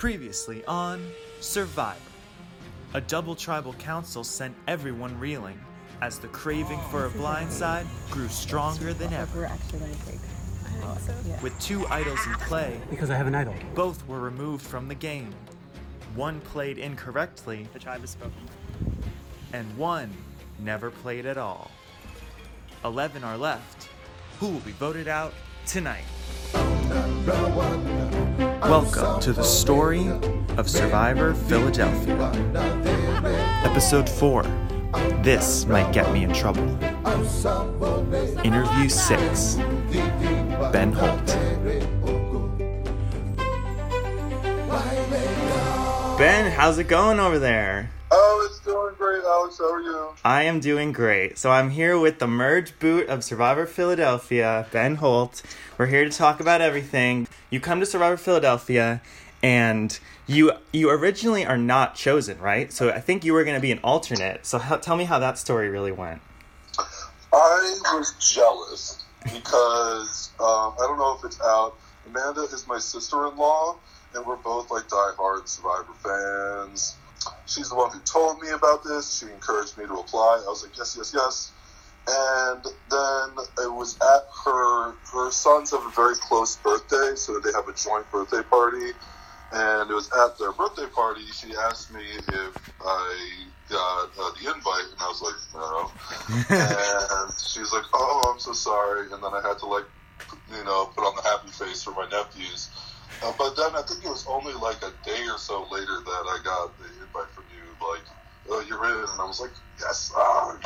Previously on Survivor. A double tribal council sent everyone reeling as the craving for a blindside grew stronger than We're ever. actually gonna take. Yeah. With two idols in play, Because I have an idol. both were removed from the game. One played incorrectly, The tribe has spoken. and one never played at all. 11 are left. Who will be voted out tonight? Welcome to the story of Survivor Philadelphia. Episode 4 This Might Get Me in Trouble. Interview 6 Ben Holt. Ben, how's it going over there? It's doing great, Alex. How are you? I am doing great. So I'm here with the merge boot of Survivor Philadelphia, Ben Holt. We're here to talk about everything. You come to Survivor Philadelphia and you you originally are not chosen, right? So I think you were going to be an alternate. So how, tell me how that story really went. I was jealous because um, I don't know if it's out. Amanda is my sister-in-law, and we're both like die-hard Survivor fans. She's the one who told me about this. She encouraged me to apply. I was like, yes, yes, yes. And then it was at her. Her sons have a very close birthday, so they have a joint birthday party. And it was at their birthday party. She asked me if I got uh, the invite, and I was like, no. and she's like, "Oh, I'm so sorry." And then I had to like, you know, put on the happy face for my nephews. Uh, but then I think it was only like a day or so later that I got the invite from you, like, "Oh, you're in," and I was like, "Yes!" Ah,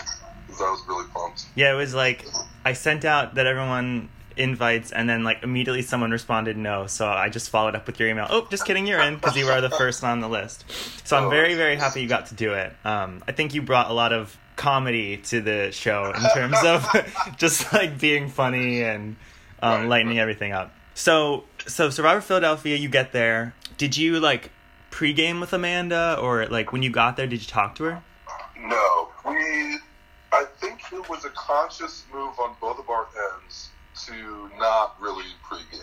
'cause I was really pumped. Yeah, it was like I sent out that everyone invites and then like immediately someone responded no. So I just followed up with your email. Oh, just kidding, you're in because you were the first on the list. So I'm very very happy you got to do it. Um, I think you brought a lot of comedy to the show in terms of just like being funny and um, lightening everything up. So so Survivor Philadelphia, you get there. Did you like pregame with Amanda or like when you got there? Did you talk to her? No, we. I think it was a conscious move on both of our ends to not really pregame.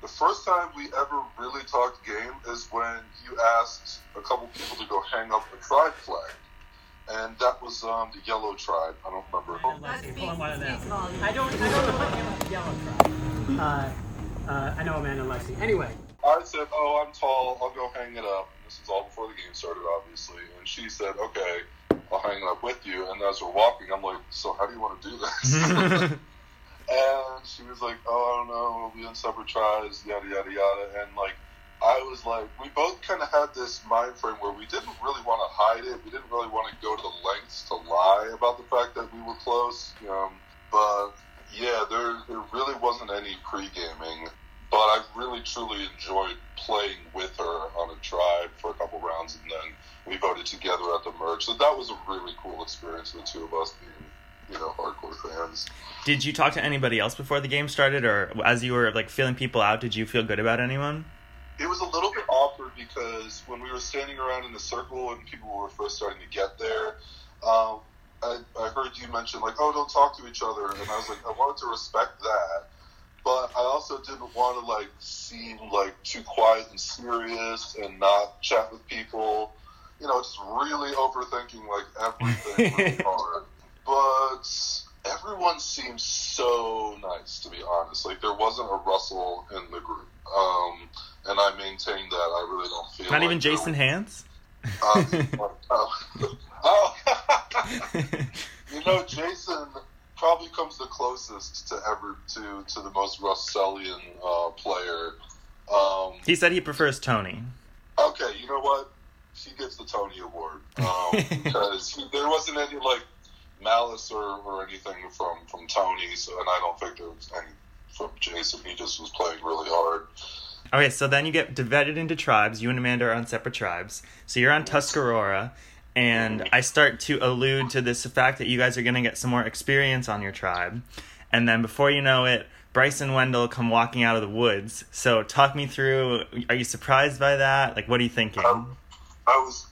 The first time we ever really talked game is when you asked a couple people to go hang up a tribe flag, and that was um, the yellow tribe. I don't remember. Pull on one of. I don't. I don't know what yellow tribe. Uh, uh, I know Amanda and Lexi. Anyway, I said, "Oh, I'm tall. I'll go hang it up." This is all before the game started, obviously. And she said, "Okay, I'll hang it up with you." And as we're walking, I'm like, "So how do you want to do this?" and she was like, "Oh, I don't know. We'll be on separate tries, yada yada yada." And like, I was like, we both kind of had this mind frame where we didn't really want to hide it. We didn't really want to go to the lengths to lie about the fact that we were close. Um, but yeah, there there really wasn't any pre gaming. But I really truly enjoyed playing with her on a tribe for a couple rounds, and then we voted together at the merge. So that was a really cool experience. The two of us being, you know, hardcore fans. Did you talk to anybody else before the game started, or as you were like feeling people out, did you feel good about anyone? It was a little bit awkward because when we were standing around in a circle and people were first starting to get there, um, I, I heard you mention like, "Oh, don't talk to each other," and I was like, I wanted to respect that, but I also didn't want to like seem like too quiet and serious and not chat with people. You know, just really overthinking like everything really hard. But everyone seemed so nice, to be honest. Like there wasn't a Russell in the group. Um, and I maintain that I really don't feel Not like even Jason Hands. uh, oh. you know, Jason probably comes the closest to ever to to the most Russellian uh, player. Um, he said he prefers Tony. okay, you know what? He gets the Tony Award um, because he, there wasn't any like malice or, or anything from from Tony. So, and I don't think there was any from Jason. He just was playing really hard. Okay, so then you get divided into tribes. You and Amanda are on separate tribes. So you're on Tuscarora, and I start to allude to this fact that you guys are going to get some more experience on your tribe. And then before you know it, Bryce and Wendell come walking out of the woods. So talk me through. Are you surprised by that? Like, what are you thinking? Um, I was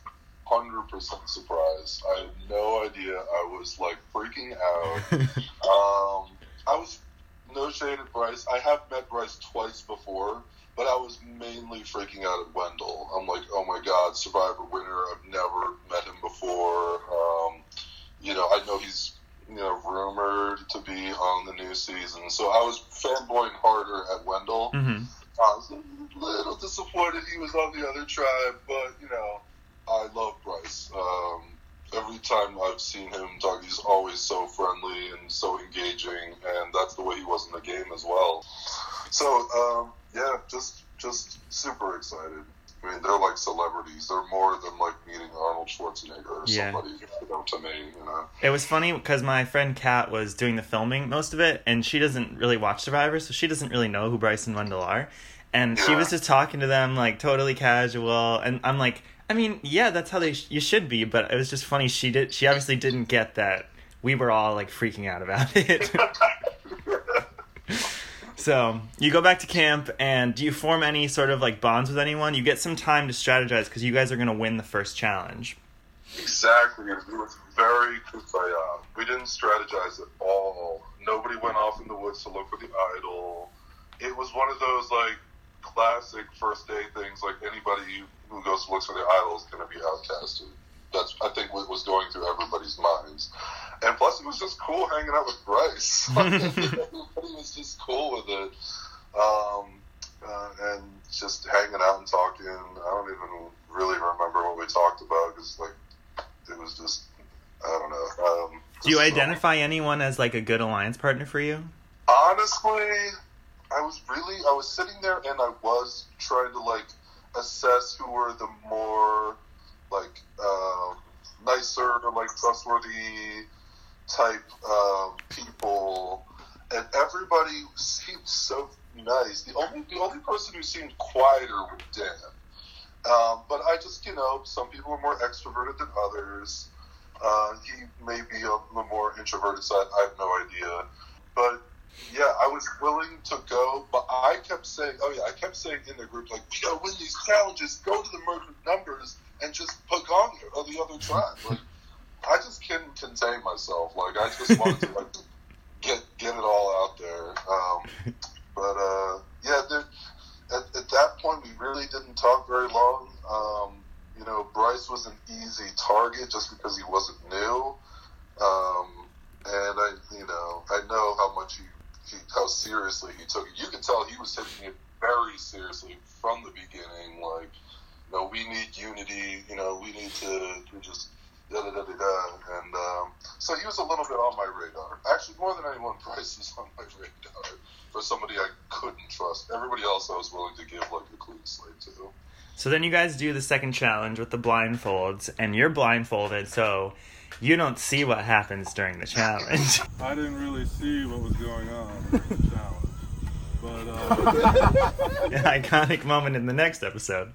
hundred percent surprised. I had no idea. I was like freaking out. um, I was no shade at Bryce. I have met Bryce twice before, but I was mainly freaking out at Wendell. I'm like, oh my god, Survivor winner. I've never met him before. Um, you know, I know he's you know rumored to be on the new season, so I was fanboying harder at Wendell. hmm I was a little disappointed he was on the other tribe, but you know, I love Bryce. Um, every time I've seen him talk, he's always so friendly and so engaging, and that's the way he was in the game as well. So um, yeah, just just super excited. I mean, they're like celebrities. They're more than like meeting Arnold Schwarzenegger or Yeah. somebody. You know, to me, you know. It was funny because my friend Kat was doing the filming most of it, and she doesn't really watch Survivor, so she doesn't really know who Bryce and Wendell are. And she was just talking to them like totally casual, and I'm like, I mean, yeah, that's how they sh- you should be, but it was just funny. She did, she obviously didn't get that we were all like freaking out about it. so you go back to camp, and do you form any sort of like bonds with anyone? You get some time to strategize because you guys are gonna win the first challenge. Exactly. It was very kumbaya. Uh, we didn't strategize at all. Nobody went off in the woods to look for the idol. It was one of those like classic first day things. Like anybody who goes to look for the idol is going to be outcasted. That's I think what was going through everybody's minds. And plus, it was just cool hanging out with Bryce. Everybody was just cool with it. Um, uh, and just hanging out and talking. I don't even really remember what we talked about because like it was just I don't know. Um, Do you identify anyone as like a good alliance partner for you? Honestly, I was really I was sitting there and I was trying to like assess who were the more like um, nicer like trustworthy type um, people, and everybody seemed so nice. The only the only person who seemed quieter was Dan. Um, but I just, you know, some people are more extroverted than others. Uh, he may be on the more introverted side. I have no idea. But yeah, I was willing to go, but I kept saying, oh yeah, I kept saying in the group, like, we gotta win these challenges, go to the murder numbers, and just Pagania or the other tribe. Like, I just couldn't contain myself. Like, I just wanted to like get get it all out there. Um, but uh, yeah, there, at, at that point, we really didn't talk very long. Um, you know, Bryce was an easy target just because he wasn't new. Um, and I, you know, I know how much he, he, how seriously he took it. You can tell he was taking it very seriously from the beginning. Like, you know, we need unity. You know, we need to, to just da da da da da. And um, so he was a little bit on my radar. Actually, more than anyone, Bryce is on my radar for somebody I couldn't trust. Everybody else I was willing to give like a clean slate to. So then you guys do the second challenge with the blindfolds, and you're blindfolded, so you don't see what happens during the challenge. I didn't really see what was going on during the challenge. But uh, An iconic moment in the next episode.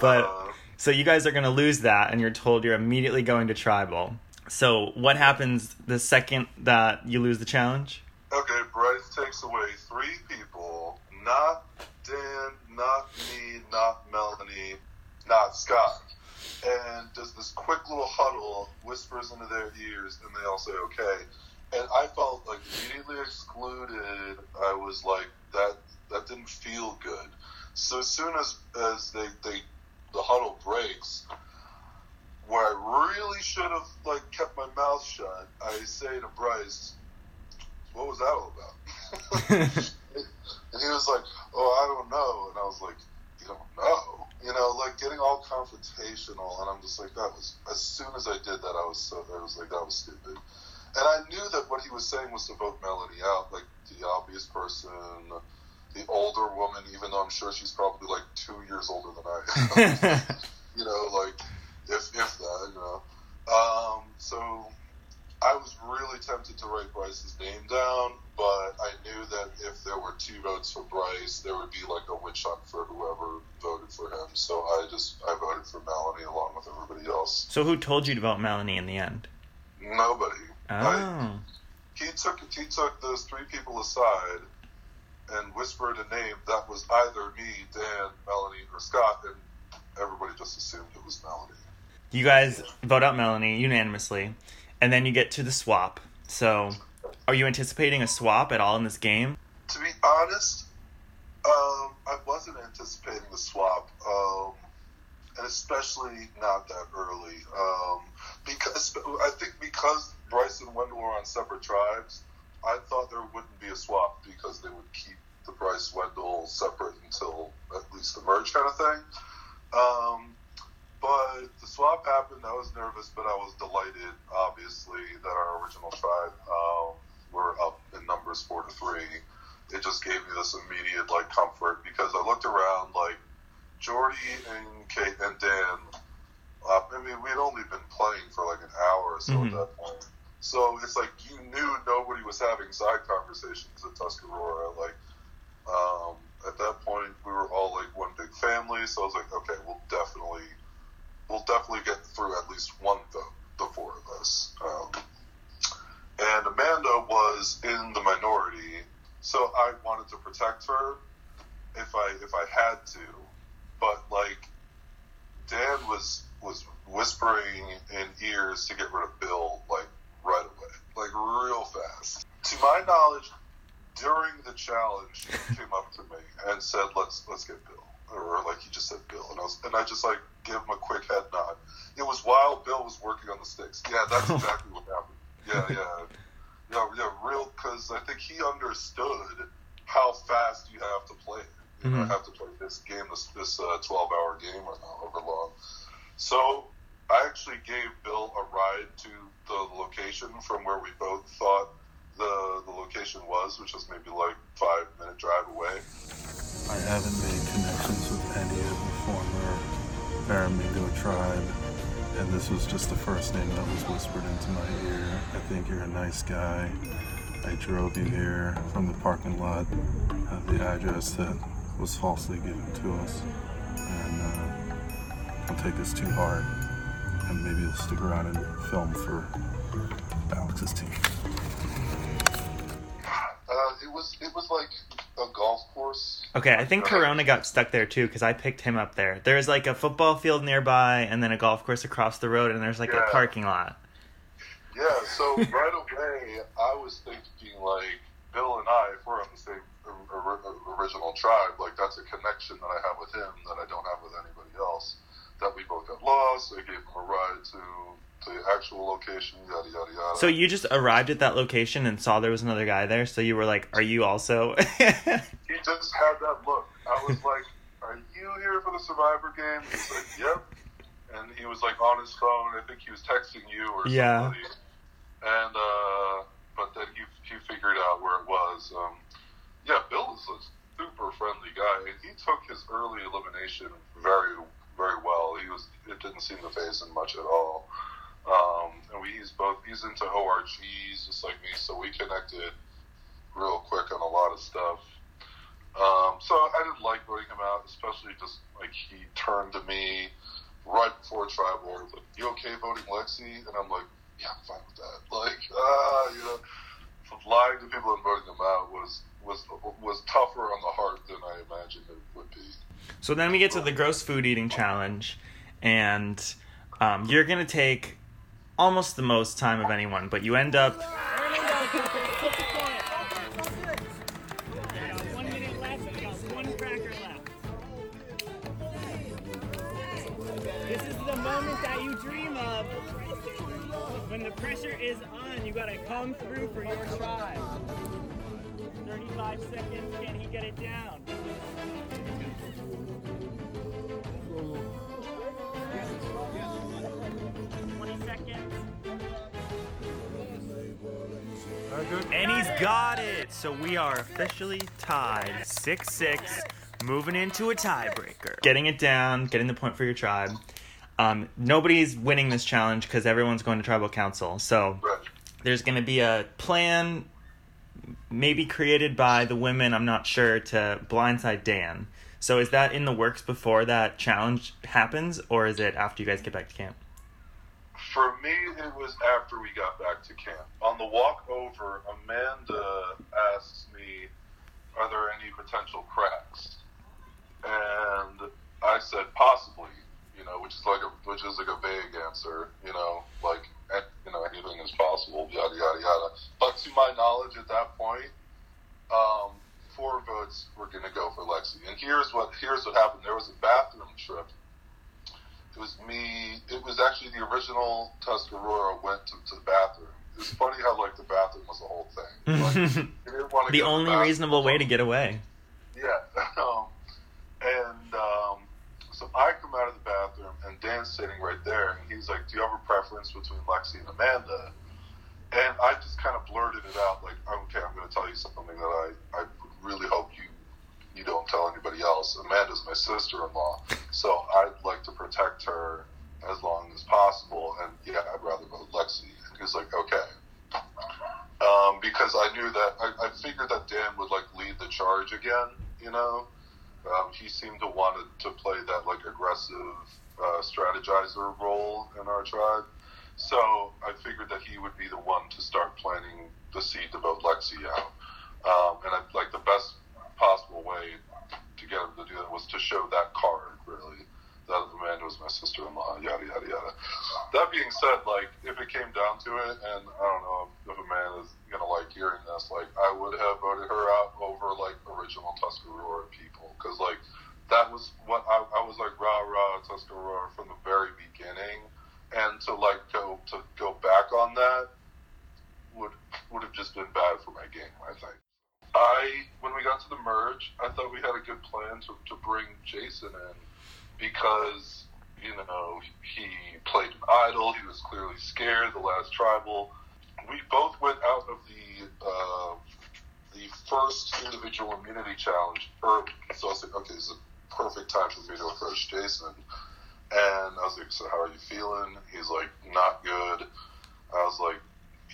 But Uh, so you guys are gonna lose that, and you're told you're immediately going to tribal. So what happens the second that you lose the challenge? Okay, Bryce takes away three people, not Dan, not me, not Melanie, not Scott. And does this quick little huddle, whispers into their ears, and they all say okay. And I felt like immediately excluded. I was like, that that didn't feel good. So as soon as as they, they the huddle breaks, where I really should have like kept my mouth shut, I say to Bryce, what was that all about? and he was like, oh, I don't know. And I was like, you don't know? You know, like getting all confrontational. And I'm just like, that was, as soon as I did that, I was so, I was like, that was stupid. And I knew that what he was saying was to vote Melanie out, like the obvious person, the older woman, even though I'm sure she's probably like two years older than I am. you know, like if if that, you know. Um, so I was really tempted to write Bryce's name down, but I knew that if there were two votes for Bryce, there would be like a witch hunt for whoever voted for him. So I just I voted for Melanie along with everybody else. so who told you to vote Melanie in the end? Nobody. I, Oh. he took he took those three people aside and whispered a name that was either me, Dan, Melanie, or Scott, and everybody just assumed it was Melanie. You guys vote out Melanie unanimously, and then you get to the swap. So, are you anticipating a swap at all in this game? to be honest, um, I wasn't anticipating the swap, um, and especially not that early. Um, because I think because Bryce and Wendell are on separate tribes, I thought there wouldn't be a swap because they would keep the Bryce Wendell separate until at least the merge kind of thing. Um, but the swap happened. I was nervous, but I was delighted, obviously, that our original tribe um, were up in numbers four to three. It just gave me this immediate like comfort because I looked around like Jordy and Kate and Dan. Uh, I mean, we had only been playing for like an hour or so Mhm. at that point. So it's like you knew nobody was having side conversations at Tuscarora. Like um, at that point, we were all like one big family. So I was like, okay, we'll definitely, we'll definitely get through at least one vote, the four of us. Um, and Amanda was in the minority, so I wanted to protect her if I if I had to. But like Dan was was whispering in ears to get rid of Bill like right away, like real fast. To my knowledge, during the challenge, he came up to me and said, "Let's let's get Bill," or like he just said Bill, and I was and I just like gave him a quick head nod. It was while Bill was working on the sticks. Yeah, that's exactly what happened. Yeah, yeah, yeah, yeah. Real, because I think he understood how fast you have to play. You know, Mhm. have to play this game, this this uh, twelve hour game or however long. So I actually gave Bill a ride to the location from where we both thought the the location was, which was maybe like five minute drive away. I haven't made connections with any of the former Baramingo tribe, and this was just the first name that was whispered into my ear. I think you're a nice guy. I drove you here from the parking lot of the address that was falsely given to us, and uh, don't take this too hard. And maybe you'll stick around and film for Alex's team. Uh, it was it was like a golf course. Okay, I think Corona got stuck there too because I picked him up there. There's like a football field nearby and then a golf course across the road and there's like a parking lot. Yeah, so right away I was thinking like Bill and I, if we're on the same or- or- original tribe, like that's a connection that I have with him that I don't have with anybody else. That we both got lost. I gave him a ride to to the actual location. Yada yada yada. So you just arrived at that location and saw there was another guy there, so you were like, "Are you also?" he just had that look. I was like, "Are you here for the Survivor game?" He's like, "Yep." And he was like on his phone. I think he was texting you or Yeah. somebody. And uh, but then he he figured out where it was. Um, yeah, Bill is a super friendly guy, and he took his early elimination very very well. He was it didn't seem to faze him much at all. Um, and we, he's both he's into ORGs just like me, so we connected real quick on a lot of stuff. Um, so I didn't like voting him out, especially just like he turned to me right before tribal. Like, "You okay voting Lexi?" And I'm like, "Yeah, I'm fine with that." Like, ah, you know, lying to people and voting them out was was was tougher on the heart than I imagined it would be. So then we get to the gross food eating challenge, and um, you're gonna take almost the most time of anyone, but you end up One minute left, we got one cracker left. This is the moment that you dream of. When the pressure is on, you gotta come through for your tribe. 35 seconds, can he get it down? Twenty seconds. And he's got it. So we are officially tied 6 6, moving into a tiebreaker. Getting it down, getting the point for your tribe. Um, nobody's winning this challenge because everyone's going to tribal council. So there's going to be a plan, maybe created by the women, I'm not sure, to blindside Dan. So is that in the works before that challenge happens, or is it after you guys get back to camp? For me, it was after we got back to camp. On the walk over, Amanda asked me, "Are there any potential cracks?" And I said, "Possibly." You know, which is like a which is like a vague answer. You know, like you know anything is possible. Yada yada yada. But to my knowledge, at that point, um, votes were going to go for Lexi. And here's what here's what happened. There was a bathroom trip. It was me. It was actually the original Tuscarora went to, to the bathroom. It's funny how like the bathroom was the whole thing. Like, you didn't wanna the only bathroom. reasonable way to get away. Yeah. Um, and um, so I come out of the bathroom, and Dan's sitting right there, and he's like, "Do you have a preference between Lexi and Amanda?" And I just kind of blurted it out, like, "Okay, I'm going to tell you something that I, I really hope you you don't tell anybody else. Amanda's my sister-in-law, so I'd like to protect her as long as possible. And yeah, I'd rather vote Lexi." And he's like, "Okay." Um, because I knew that I, I figured that Dan would like lead the charge again, you know. Um, he seemed to want to play that like aggressive uh, strategizer role in our tribe. So I figured that he would be the one to start planting the seed to vote Lexi out. Um, and I, like the best possible way to get him to do that was to show that card, really. That Amanda was my sister-in-law, yada yada yada. That being said, like if it came down to it, and I don't know if, if Amanda's gonna like hearing this, like I would have voted her out over like original Tuscarora people, because like that was what I, I was like rah rah Tuscarora from the very beginning, and to like go to go back on that would would have just been bad for my game, I think. I when we got to the merge, I thought we had a good plan to, to bring Jason in because you know he played an idol. He was clearly scared. The last tribal, we both went out of the uh, the first individual immunity challenge early. So I was like, okay, this is a perfect time for me to approach Jason. And I was like, so how are you feeling? He's like, not good. I was like,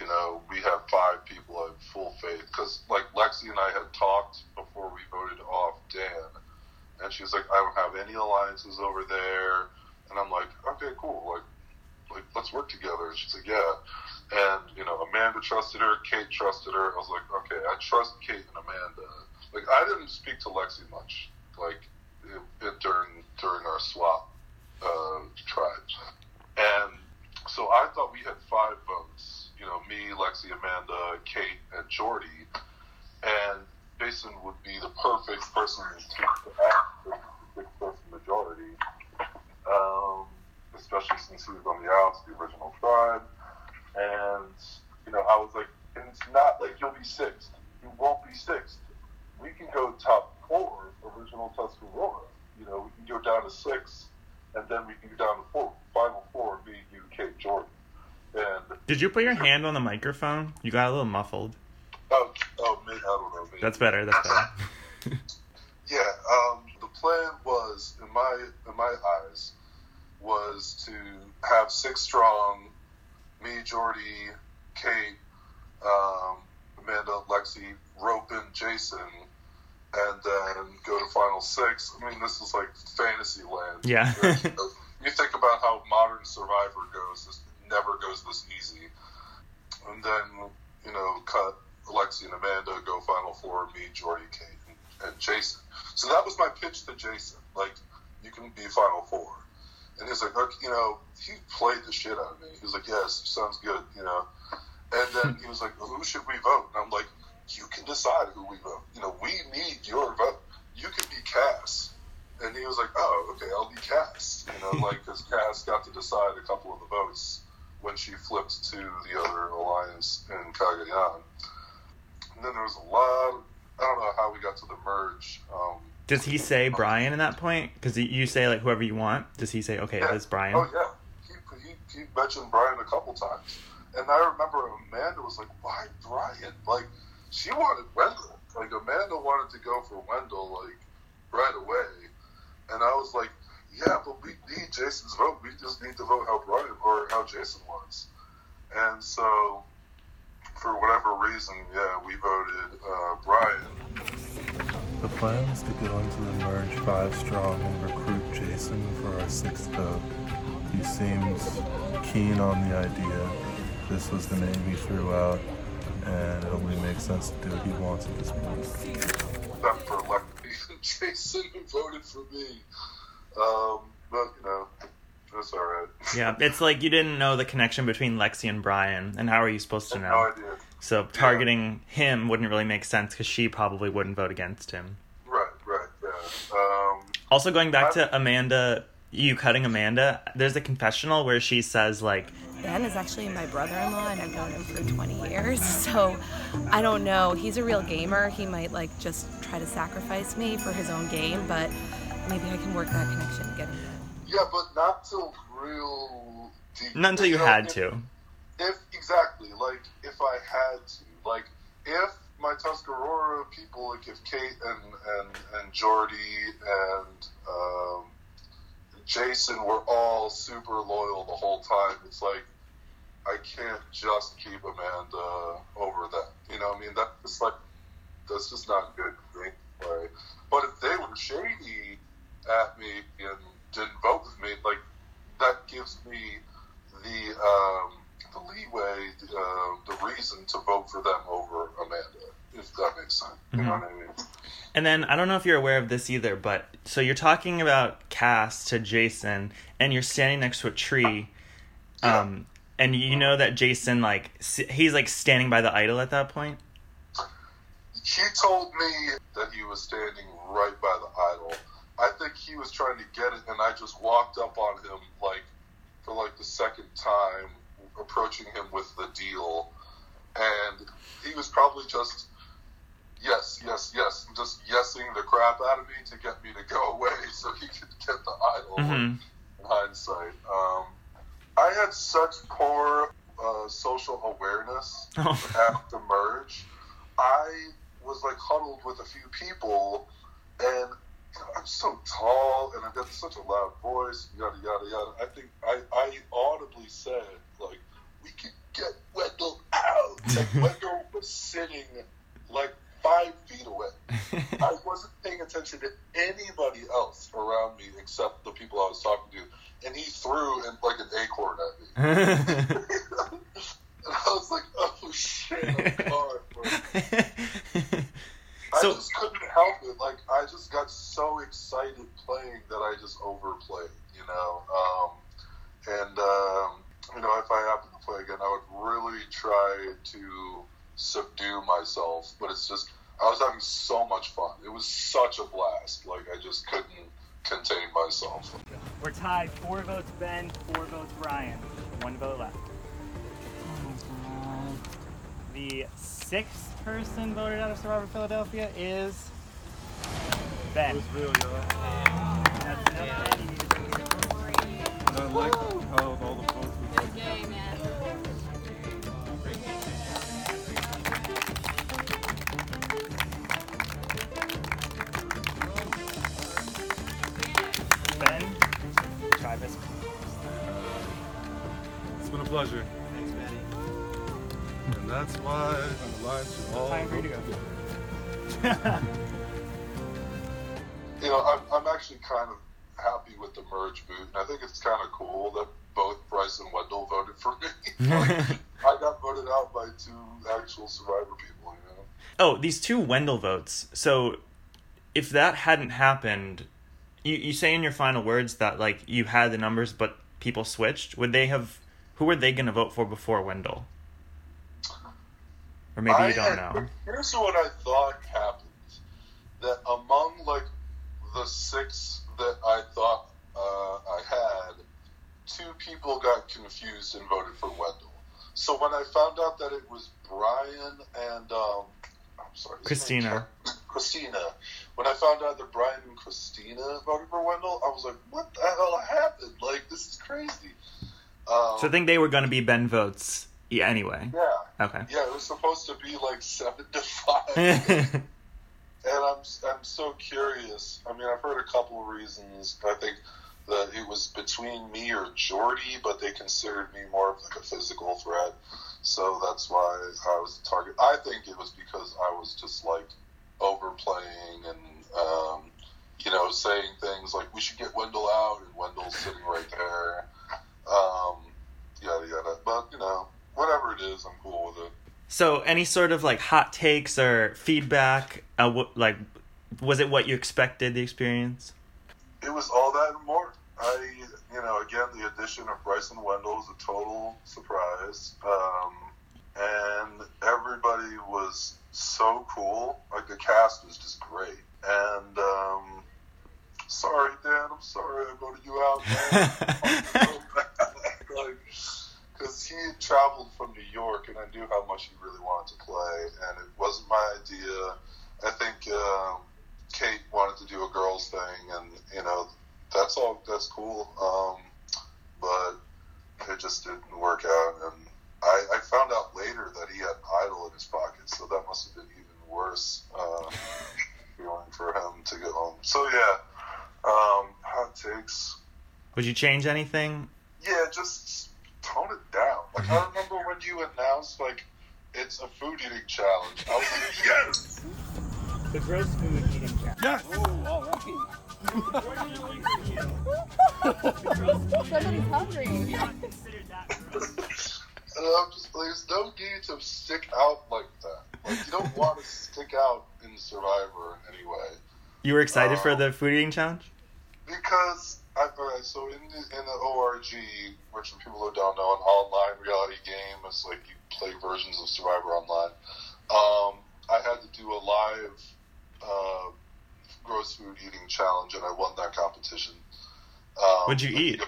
you know, we have five people I have full faith because like Lexi and I had talked before we voted off Dan, and she was like, I don't have any alliances over there, and I'm like, okay, cool, like, like let's work together. And she's like, yeah, and you know, Amanda trusted her, Kate trusted her. I was like, okay, I trust Kate and Amanda. Like, I didn't speak to Lexi much, like it, it, during during our swap uh, tribes, and so I thought we had five votes you know, me, Lexi, Amanda, Kate, and Jordy. And Jason would be the perfect person to act the six-person majority, um, especially since he was on the outs, the original tribe. And, you know, I was like, and it's not like you'll be sixth. You won't be sixth. We can go top four, original Tuscarora. You know, we can go down to six, and then we can go down to four, final four, me, you, Kate, Jordan. And Did you put your hand on the microphone? You got a little muffled. Oh, oh, me, I don't know. Me. That's better. That's better. yeah. Um, the plan was, in my in my eyes, was to have six strong, me, Jordy, Kate, um, Amanda, Lexi, rope in Jason, and then go to final six. I mean, this is like fantasy land. Yeah. you think about how modern Survivor goes. This never goes this easy. And then, you know, cut Alexi and Amanda, go Final Four, me, Jordy, Kate, and, and Jason. So that was my pitch to Jason. Like, you can be Final Four. And he's like, okay, you know, he played the shit out of me. He was like, yes, sounds good, you know. And then he was like, well, who should we vote? And I'm like, you can decide who we vote. You know, we need your vote. You can be Cass. And he was like, oh, okay, I'll be Cass. You know, like, because Cass got to decide a couple of the votes when she flipped to the other alliance in Cagayan. And then there was a lot. Of, I don't know how we got to the merge. Um, Does he say Brian in that point? Because you say like whoever you want. Does he say okay, yeah. that's Brian? Oh yeah, he, he, he mentioned Brian a couple times, and I remember Amanda was like, "Why Brian?" Like she wanted Wendell. Like Amanda wanted to go for Wendell like right away, and I was like, yeah, but we need Jason's vote. We just need to vote how Brian or how Jason was. And so, for whatever reason, yeah, we voted uh, Brian. The plan is to go into the merge five strong and recruit Jason for our sixth vote. He seems keen on the idea. This was the name he threw out, and it only makes sense to do what he wants at this point. Except for electing Jason who voted for me. Um, but you know, that's all right. Yeah, it's like you didn't know the connection between Lexi and Brian, and how are you supposed to know? No idea. So targeting him wouldn't really make sense because she probably wouldn't vote against him. Right, right, yeah. Um, Also, going back to Amanda, you cutting Amanda, there's a confessional where she says, like, Ben is actually my brother-in-law, and I've known him for 20 years. So I don't know. He's a real gamer. He might like just try to sacrifice me for his own game, but maybe I can work that connection and get him. yeah, but not till real deep. not until you know, had if- to. If exactly, like if I had to, like if my Tuscarora people, like if Kate and and and Jordy and um, Jason were all super loyal the whole time, it's like I can't just keep Amanda over them. You know, what I mean that it's like that's just not good for me. Right? But if they were shady at me and didn't vote with me, like that gives me the um, the leeway, the, uh, the reason to vote for them over Amanda, if that makes sense. You know what I mean? And then I don't know if you're aware of this either, but so you're talking about Cass to Jason, and you're standing next to a tree, um, and you know that Jason like he's like standing by the idol at that point. He told me that he was standing right by the idol. I think he was trying to get it, and I just walked up on him like for like the second time, approaching him with the deal, and he was probably just yes, yes, yes, just yesing the crap out of me to get me to go away so he could get the idol. Mhm. In hindsight, um, I had such poor uh, social awareness Oh. at the merge. I was like huddled with a few people, and I'm so tall, and I've got such a loud voice, yada yada yada. I think I, I audibly said like, "We could get Wendell out." And Wendell was sitting like five feet away. I wasn't paying attention to anybody else around me except the people I was talking to, and he threw in, like an acorn at me. and I was like, "Oh shit, I'm gone, bro." I so just couldn't help it. Like I just got so excited playing that I just overplayed, you know. Um, and um, you know, if I happen to play again, I would really try to subdue myself. But it's just was having so much fun. It was such a blast. Like I just couldn't contain myself. We're tied. Four votes Ben, four votes Brian. One vote left. The sixth person voted out of Survivor Philadelphia is Ben. real, That's enough Ben. You need to bring your I like how all the pleasure. Thanks, Manny. And that's why on the line should all Time for you to go. You know, I'm, I'm actually kind of happy with the merge boot, and I think it's kind of cool that both Bryce and Wendell voted for me. Like, I got voted out by two actual Survivor people, you know. oh, these two Wendell votes. So if that hadn't happened, you you say in your final words that like you had the numbers, but people switched. Would they have? Who were they going to vote for before Wendell? Or maybe I you don't had- know. Here's what I thought happened: that among like the six that I thought uh, I had, two people got confused and voted for Wendell. So when I found out that it was Brian and um, I'm sorry, Christina. Christina. When I found out that Brian and Christina voted for Wendell, I was like, "What the hell happened? Like this is crazy." Um, So I think they were going to be Ben votes. Yeah. Anyway. yeah, Okay. yeah, it was supposed to be like seven to five. And I'm I'm so curious. I mean, I've heard a couple of reasons. I think that it was between me or Jordy, but they considered me more of like a physical threat. So that's why I was the target. I think it was because I was just like overplaying and um, you know saying things like we should get Wendell out, and Wendell's sitting right there. Um, yada yada. But you know, whatever it is, I'm cool with it. So, any sort of like hot takes or feedback? Uh, like, was it what you expected? The experience? it was all that and more. I, you know, again, the addition of Bryce and Wendell was a total surprise. Um, and everybody was so cool. Like the cast was just great. And um, sorry, Dan, I'm sorry I voted you out, man. I'm so bad. like, because he traveled from New York, and I knew how much he really wanted to play, and it wasn't my idea. I think um, Kate wanted to do a girls thing, and you know that's all. That's cool. Um, but it just didn't work out, and I, I found out later that he had idol in his pocket, so that must have been even worse uh, feeling for him to get home. So yeah, um, hot takes. Would you change anything? Yeah, just tone it down. Like I remember when you announced like it's a food eating challenge. I was like, yes. The gross food eating challenge. Yes. Oh, okay. Somebody's hungry. And I'm just like, there's no need to stick out like that. Like you don't want to stick out in Survivor anyway. You were excited for Uh, the food eating challenge? Because I, alright, so in the in the ORG, which for people who don't know, an online reality game, it's like you play versions of Survivor online. Um, I had to do a live uh, gross food eating challenge, and I won that competition. Um, What'd you eat?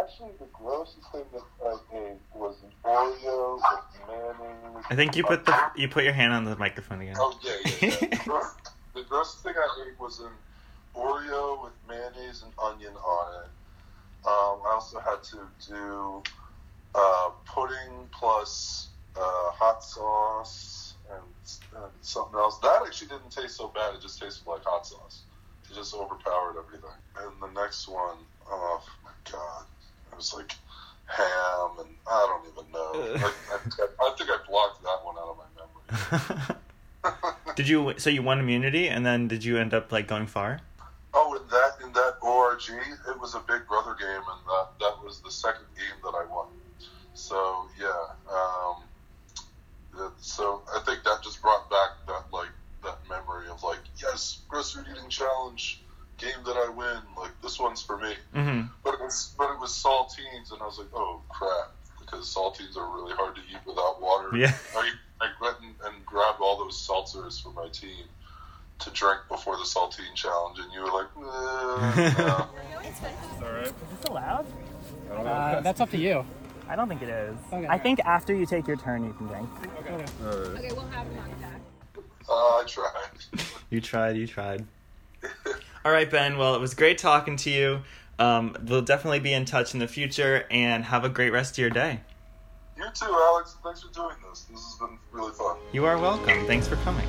Actually, the grossest thing that I ate was an Oreo with mayonnaise. I think you put the you put your hand on the microphone again. Oh yeah, yeah. yeah. the, gross, the grossest thing I ate was an Oreo with mayonnaise and onion on it. Um, I also had to do uh, pudding plus uh, hot sauce and, and something else. That actually didn't taste so bad. It just tasted like hot sauce. It just overpowered everything. And the next one, oh my god, it was like ham and I don't even know. Like, I, I think I blocked that one out of my memory. did you so you won immunity and then did you end up like going far? Oh, in that in that ORG, it was a Big Brother game, and that that was the second game that I won. So yeah, um, that- so I think that just brought back that like that memory of like yes, gross food eating challenge game that I win. Like this one's for me. hmm But it was but it was saltines, and I was like, oh crap, because saltines are really hard to eat without water. Yeah. I, I went and, and grabbed all those seltzers for my team to drink before the saltine challenge, and you were like, "Uh, no." Is this allowed? Uh, that's up to you. I don't think it is. Okay. I think after you take your turn, you can drink. Okay, we'll have contact. uh, I tried. You tried, you tried. All right, Ben. Well, it was great talking to you. Um, we'll definitely be in touch in the future and have a great rest of your day. You too, Alex. Thanks for doing this. This has been really fun. You are welcome. Thanks for coming.